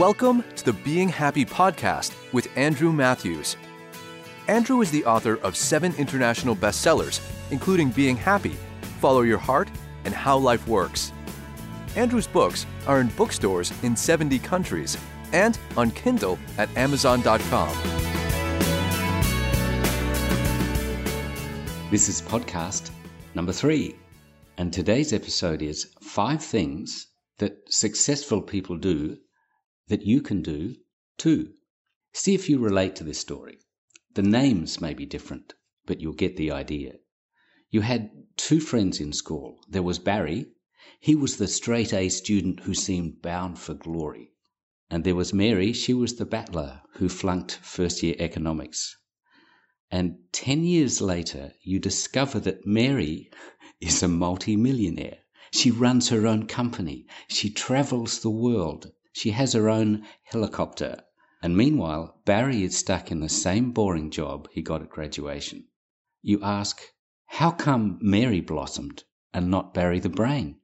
Welcome to the Being Happy podcast with Andrew Matthews. Andrew is the author of seven international bestsellers, including Being Happy, Follow Your Heart, and How Life Works. Andrew's books are in bookstores in 70 countries and on Kindle at Amazon.com. This is podcast number three, and today's episode is five things that successful people do that you can do too. See if you relate to this story. The names may be different, but you'll get the idea. You had two friends in school. There was Barry. He was the straight A student who seemed bound for glory. And there was Mary. She was the battler who flunked first year economics. And 10 years later, you discover that Mary is a multi-millionaire. She runs her own company. She travels the world. She has her own helicopter. And meanwhile, Barry is stuck in the same boring job he got at graduation. You ask, how come Mary blossomed and not Barry the brain?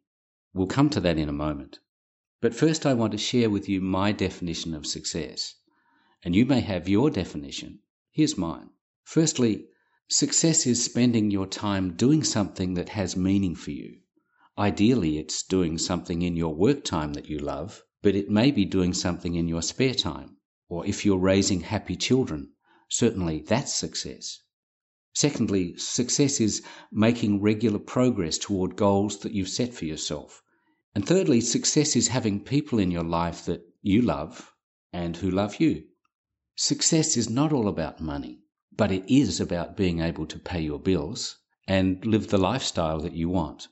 We'll come to that in a moment. But first, I want to share with you my definition of success. And you may have your definition. Here's mine. Firstly, success is spending your time doing something that has meaning for you. Ideally, it's doing something in your work time that you love, but it may be doing something in your spare time. Or if you're raising happy children, certainly that's success. Secondly, success is making regular progress toward goals that you've set for yourself. And thirdly, success is having people in your life that you love and who love you. Success is not all about money but it is about being able to pay your bills and live the lifestyle that you want.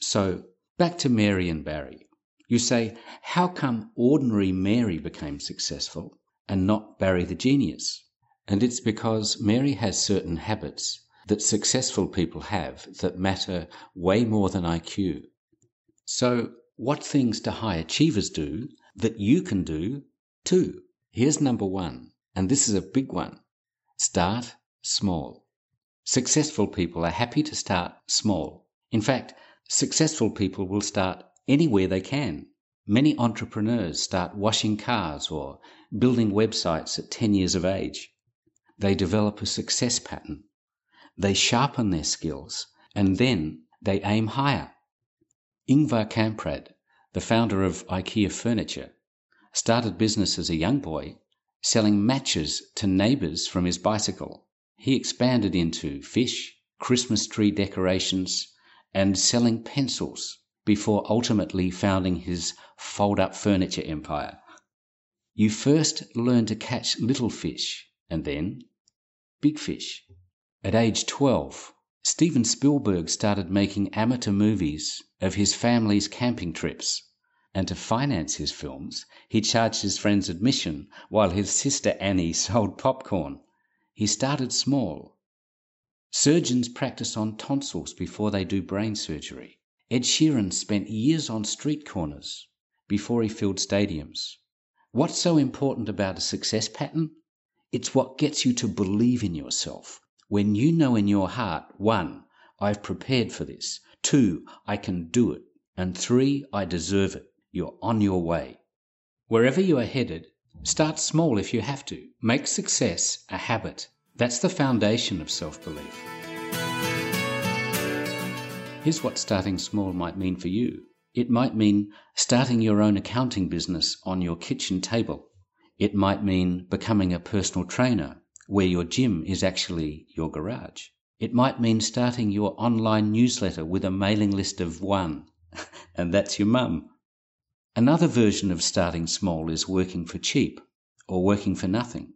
So, back to Mary and Barry. You say, how come ordinary Mary became successful and not Barry the genius? And it's because Mary has certain habits that successful people have that matter way more than IQ. So, what things do high achievers do that you can do too? Here's number one, and this is a big one. Start small. Successful people are happy to start small. In fact, successful people will start anywhere they can. Many entrepreneurs start washing cars or building websites at 10 years of age. They develop a success pattern. They sharpen their skills and then they aim higher. Ingvar Kamprad, the founder of IKEA Furniture, started business as a young boy selling matches to neighbors from his bicycle. He expanded into fish, Christmas tree decorations, and selling pencils before ultimately founding his fold up furniture empire. You first learn to catch little fish and then big fish. At age 12, Steven Spielberg started making amateur movies of his family's camping trips and to finance his films, he charged his friends admission while his sister Annie sold popcorn. He started small. Surgeons practice on tonsils before they do brain surgery. Ed Sheeran spent years on street corners before he filled stadiums. What's so important about a success pattern? It's what gets you to believe in yourself. When you know in your heart, one, I've prepared for this, two, I can do it, and three, I deserve it. You're on your way. Wherever you are headed, start small if you have to. Make success a habit. That's the foundation of self belief. Here's what starting small might mean for you it might mean starting your own accounting business on your kitchen table. It might mean becoming a personal trainer where your gym is actually your garage. It might mean starting your online newsletter with a mailing list of one, and that's your mum. Another version of starting small is working for cheap or working for nothing.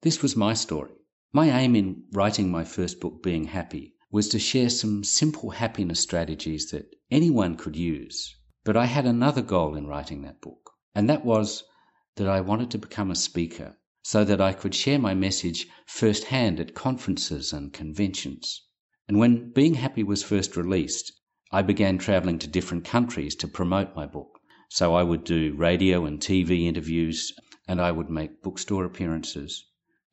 This was my story. My aim in writing my first book, Being Happy, was to share some simple happiness strategies that anyone could use. But I had another goal in writing that book, and that was that I wanted to become a speaker so that I could share my message firsthand at conferences and conventions. And when Being Happy was first released, I began traveling to different countries to promote my book. So I would do radio and TV interviews and I would make bookstore appearances.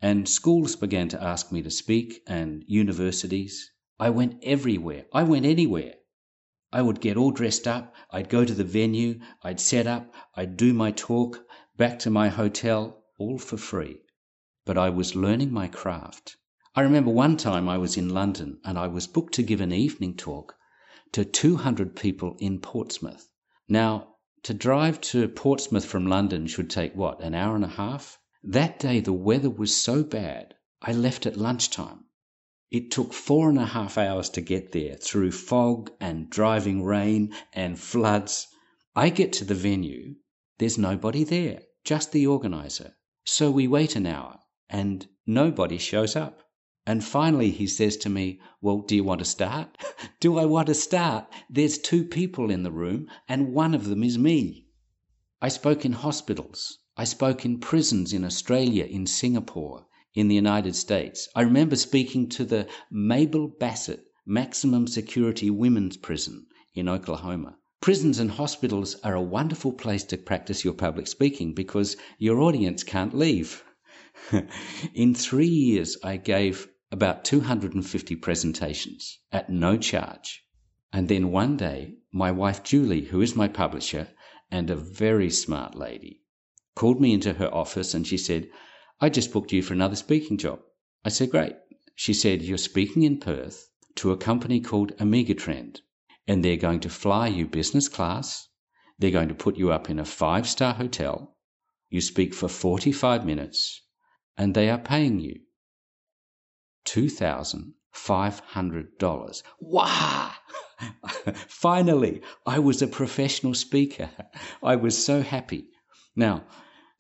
And schools began to ask me to speak and universities. I went everywhere. I went anywhere. I would get all dressed up. I'd go to the venue. I'd set up. I'd do my talk. back to my hotel, all for free. But I was learning my craft. I remember one time I was in London and I was booked to give an evening talk to 200 people in Portsmouth. Now, to drive to Portsmouth from London should take what, an hour and a half? That day the weather was so bad, I left at lunchtime. It took four and a half hours to get there through fog and driving rain and floods. I get to the venue, there's nobody there, just the organizer. So we wait an hour and nobody shows up. And finally he says to me, Well, do you want to start? do I want to start? There's two people in the room, and one of them is me. I spoke in hospitals. I spoke in prisons in Australia, in Singapore, in the United States. I remember speaking to the Mabel Bassett Maximum Security Women's Prison in Oklahoma. Prisons and hospitals are a wonderful place to practice your public speaking because your audience can't leave. in three years, I gave about 250 presentations at no charge. And then one day, my wife Julie, who is my publisher and a very smart lady, called me into her office and she said, I just booked you for another speaking job. I said, Great. She said, You're speaking in Perth to a company called Omegatrend, and they're going to fly you business class. They're going to put you up in a five star hotel. You speak for 45 minutes, and they are paying you $2,500. Wow! Finally, I was a professional speaker. I was so happy. Now,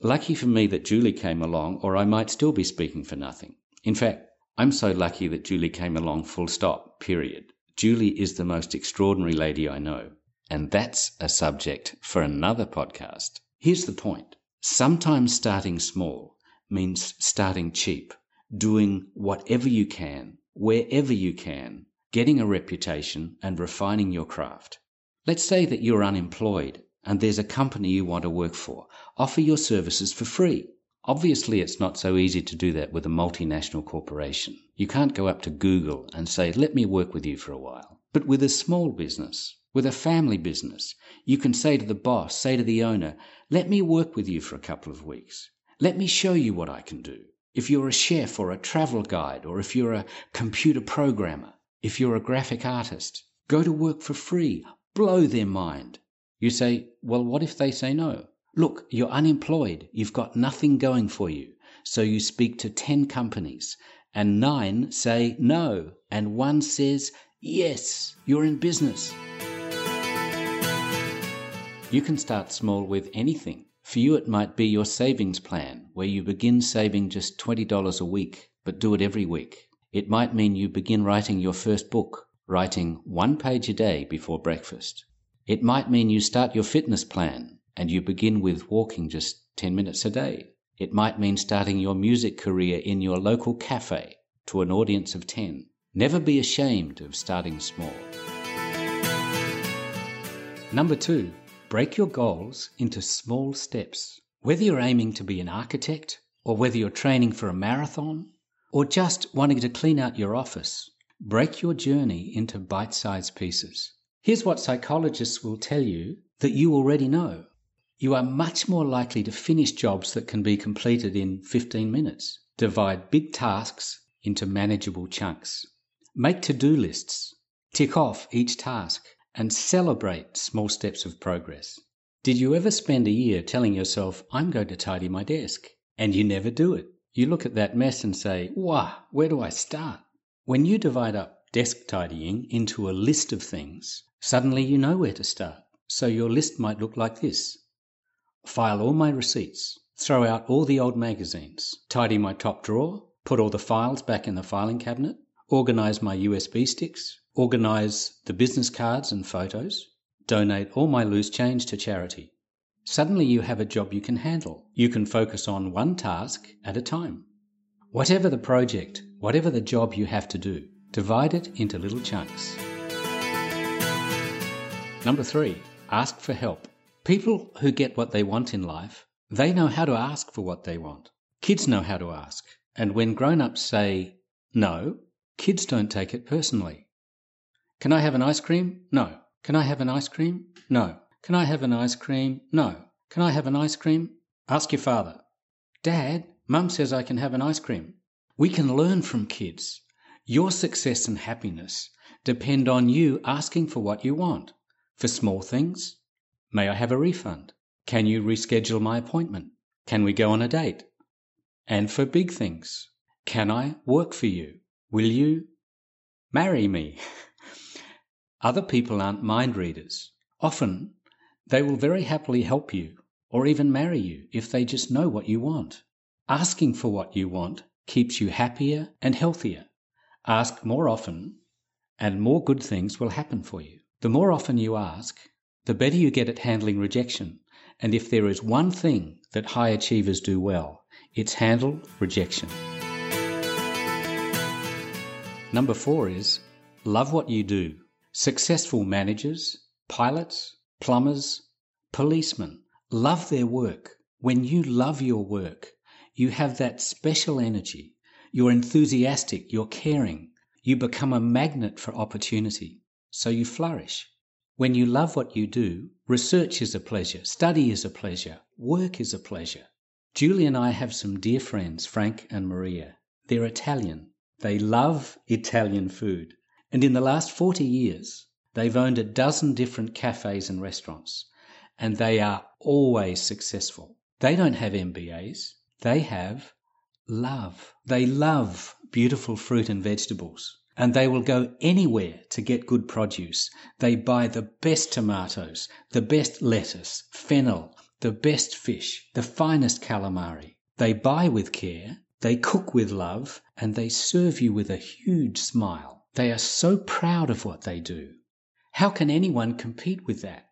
lucky for me that Julie came along, or I might still be speaking for nothing. In fact, I'm so lucky that Julie came along, full stop, period. Julie is the most extraordinary lady I know. And that's a subject for another podcast. Here's the point sometimes starting small means starting cheap doing whatever you can, wherever you can, getting a reputation and refining your craft. Let's say that you're unemployed and there's a company you want to work for. Offer your services for free. Obviously, it's not so easy to do that with a multinational corporation. You can't go up to Google and say, let me work with you for a while. But with a small business, with a family business, you can say to the boss, say to the owner, let me work with you for a couple of weeks. Let me show you what I can do. If you're a chef or a travel guide, or if you're a computer programmer, if you're a graphic artist, go to work for free, blow their mind. You say, well, what if they say no? Look, you're unemployed, you've got nothing going for you. So you speak to 10 companies, and nine say no, and one says, yes, you're in business. You can start small with anything. For you, it might be your savings plan, where you begin saving just $20 a week, but do it every week. It might mean you begin writing your first book, writing one page a day before breakfast. It might mean you start your fitness plan and you begin with walking just 10 minutes a day. It might mean starting your music career in your local cafe to an audience of 10. Never be ashamed of starting small. Number two, Break your goals into small steps. Whether you're aiming to be an architect, or whether you're training for a marathon, or just wanting to clean out your office, break your journey into bite sized pieces. Here's what psychologists will tell you that you already know. You are much more likely to finish jobs that can be completed in 15 minutes. Divide big tasks into manageable chunks. Make to do lists. Tick off each task and celebrate small steps of progress. Did you ever spend a year telling yourself, I'm going to tidy my desk? And you never do it. You look at that mess and say, Wah, where do I start? When you divide up desk tidying into a list of things, suddenly you know where to start. So your list might look like this File all my receipts, throw out all the old magazines, tidy my top drawer, put all the files back in the filing cabinet, organize my USB sticks, organize the business cards and photos, donate all my loose change to charity. Suddenly you have a job you can handle. You can focus on one task at a time. Whatever the project, whatever the job you have to do, divide it into little chunks. Number three, ask for help. People who get what they want in life, they know how to ask for what they want. Kids know how to ask. And when grown ups say no, kids don't take it personally. Can I have an ice cream? No. Can I have an ice cream? No. Can I have an ice cream? No. Can I have an ice cream? Ask your father. Dad, Mum says I can have an ice cream. We can learn from kids. Your success and happiness depend on you asking for what you want. For small things, may I have a refund? Can you reschedule my appointment? Can we go on a date? And for big things, can I work for you? Will you marry me? Other people aren't mind readers. Often they will very happily help you or even marry you if they just know what you want. Asking for what you want keeps you happier and healthier. Ask more often, and more good things will happen for you. The more often you ask, the better you get at handling rejection. And if there is one thing that high achievers do well, it's handle rejection. Number four is love what you do. Successful managers, pilots, plumbers, policemen love their work. When you love your work, you have that special energy. You're enthusiastic, you're caring. You become a magnet for opportunity, so you flourish. When you love what you do, research is a pleasure, study is a pleasure, work is a pleasure. Julie and I have some dear friends, Frank and Maria. They're Italian. They love Italian food. And in the last 40 years, they've owned a dozen different cafes and restaurants. And they are always successful. They don't have MBAs. They have love. They love beautiful fruit and vegetables. And they will go anywhere to get good produce. They buy the best tomatoes, the best lettuce, fennel, the best fish, the finest calamari. They buy with care they cook with love and they serve you with a huge smile. They are so proud of what they do. How can anyone compete with that?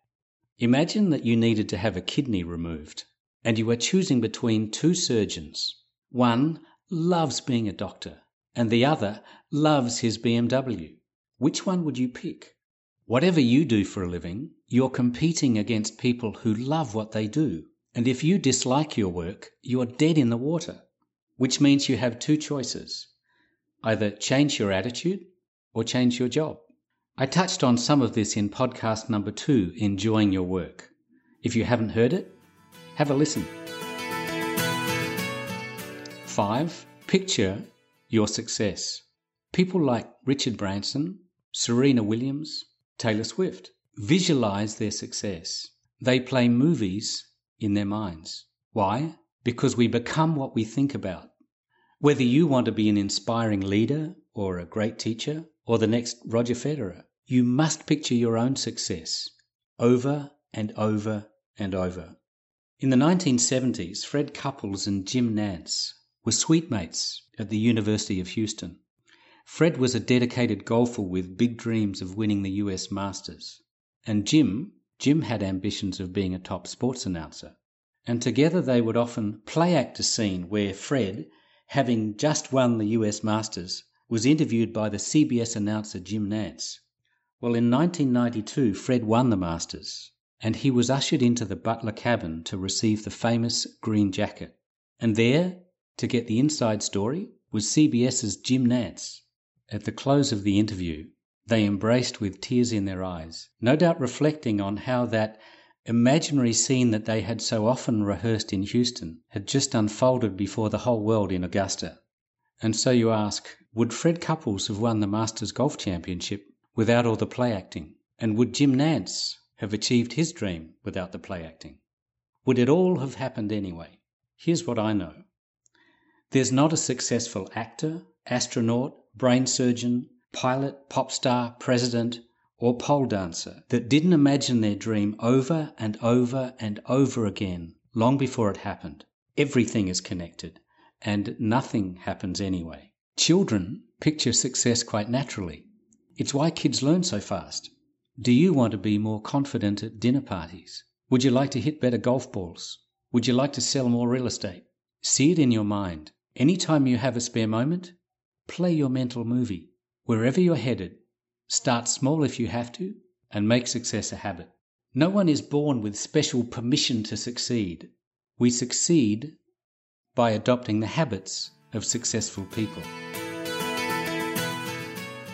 Imagine that you needed to have a kidney removed and you are choosing between two surgeons. One loves being a doctor and the other loves his BMW. Which one would you pick? Whatever you do for a living, you're competing against people who love what they do. And if you dislike your work, you're dead in the water which means you have two choices either change your attitude or change your job. I touched on some of this in podcast number two, Enjoying Your Work. If you haven't heard it, have a listen. Five, picture your success. People like Richard Branson, Serena Williams, Taylor Swift visualize their success. They play movies in their minds. Why? Because we become what we think about. Whether you want to be an inspiring leader or a great teacher or the next Roger Federer, you must picture your own success over and over and over. In the 1970s, Fred Couples and Jim Nantz were suite mates at the University of Houston. Fred was a dedicated golfer with big dreams of winning the US Masters. And Jim, Jim had ambitions of being a top sports announcer. And together they would often play act a scene where Fred having just won the US Masters, was interviewed by the CBS announcer Jim Nantz. Well, in 1992, Fred won the Masters, and he was ushered into the Butler cabin to receive the famous green jacket. And there, to get the inside story, was CBS's Jim Nantz. At the close of the interview, they embraced with tears in their eyes, no doubt reflecting on how that imaginary scene that they had so often rehearsed in Houston had just unfolded before the whole world in Augusta. And so you ask, would Fred Couples have won the Masters Golf Championship without all the play acting? And would Jim Nantz have achieved his dream without the play acting? Would it all have happened anyway? Here's what I know. There's not a successful actor, astronaut, brain surgeon, pilot, pop star, president, or pole dancer that didn't imagine their dream over and over and over again long before it happened. Everything is connected, and nothing happens anyway. Children picture success quite naturally. It's why kids learn so fast. Do you want to be more confident at dinner parties? Would you like to hit better golf balls? Would you like to sell more real estate? See it in your mind. Anytime you have a spare moment, play your mental movie. Wherever you're headed, Start small if you have to, and make success a habit. No one is born with special permission to succeed. We succeed by adopting the habits of successful people.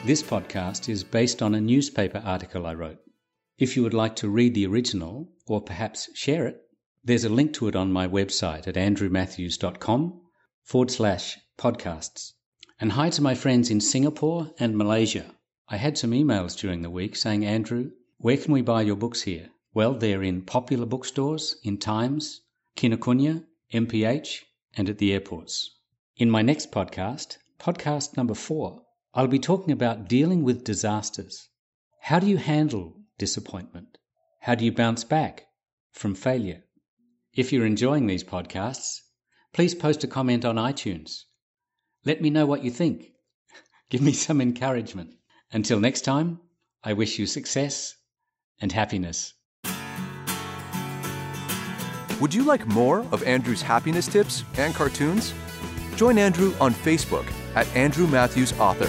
This podcast is based on a newspaper article I wrote. If you would like to read the original or perhaps share it, There's a link to it on my website at andrewmatthews.com forward slash podcasts. And hi to my friends in Singapore and Malaysia. I had some emails during the week saying, Andrew, where can we buy your books here? Well, they're in popular bookstores, in Times, Kinokuniya, MPH, and at the airports. In my next podcast, podcast number four, I'll be talking about dealing with disasters. How do you handle disappointment? How do you bounce back from failure? If you're enjoying these podcasts, please post a comment on iTunes. Let me know what you think. Give me some encouragement. Until next time, I wish you success and happiness. Would you like more of Andrew's happiness tips and cartoons? Join Andrew on Facebook at Andrew Matthews Author.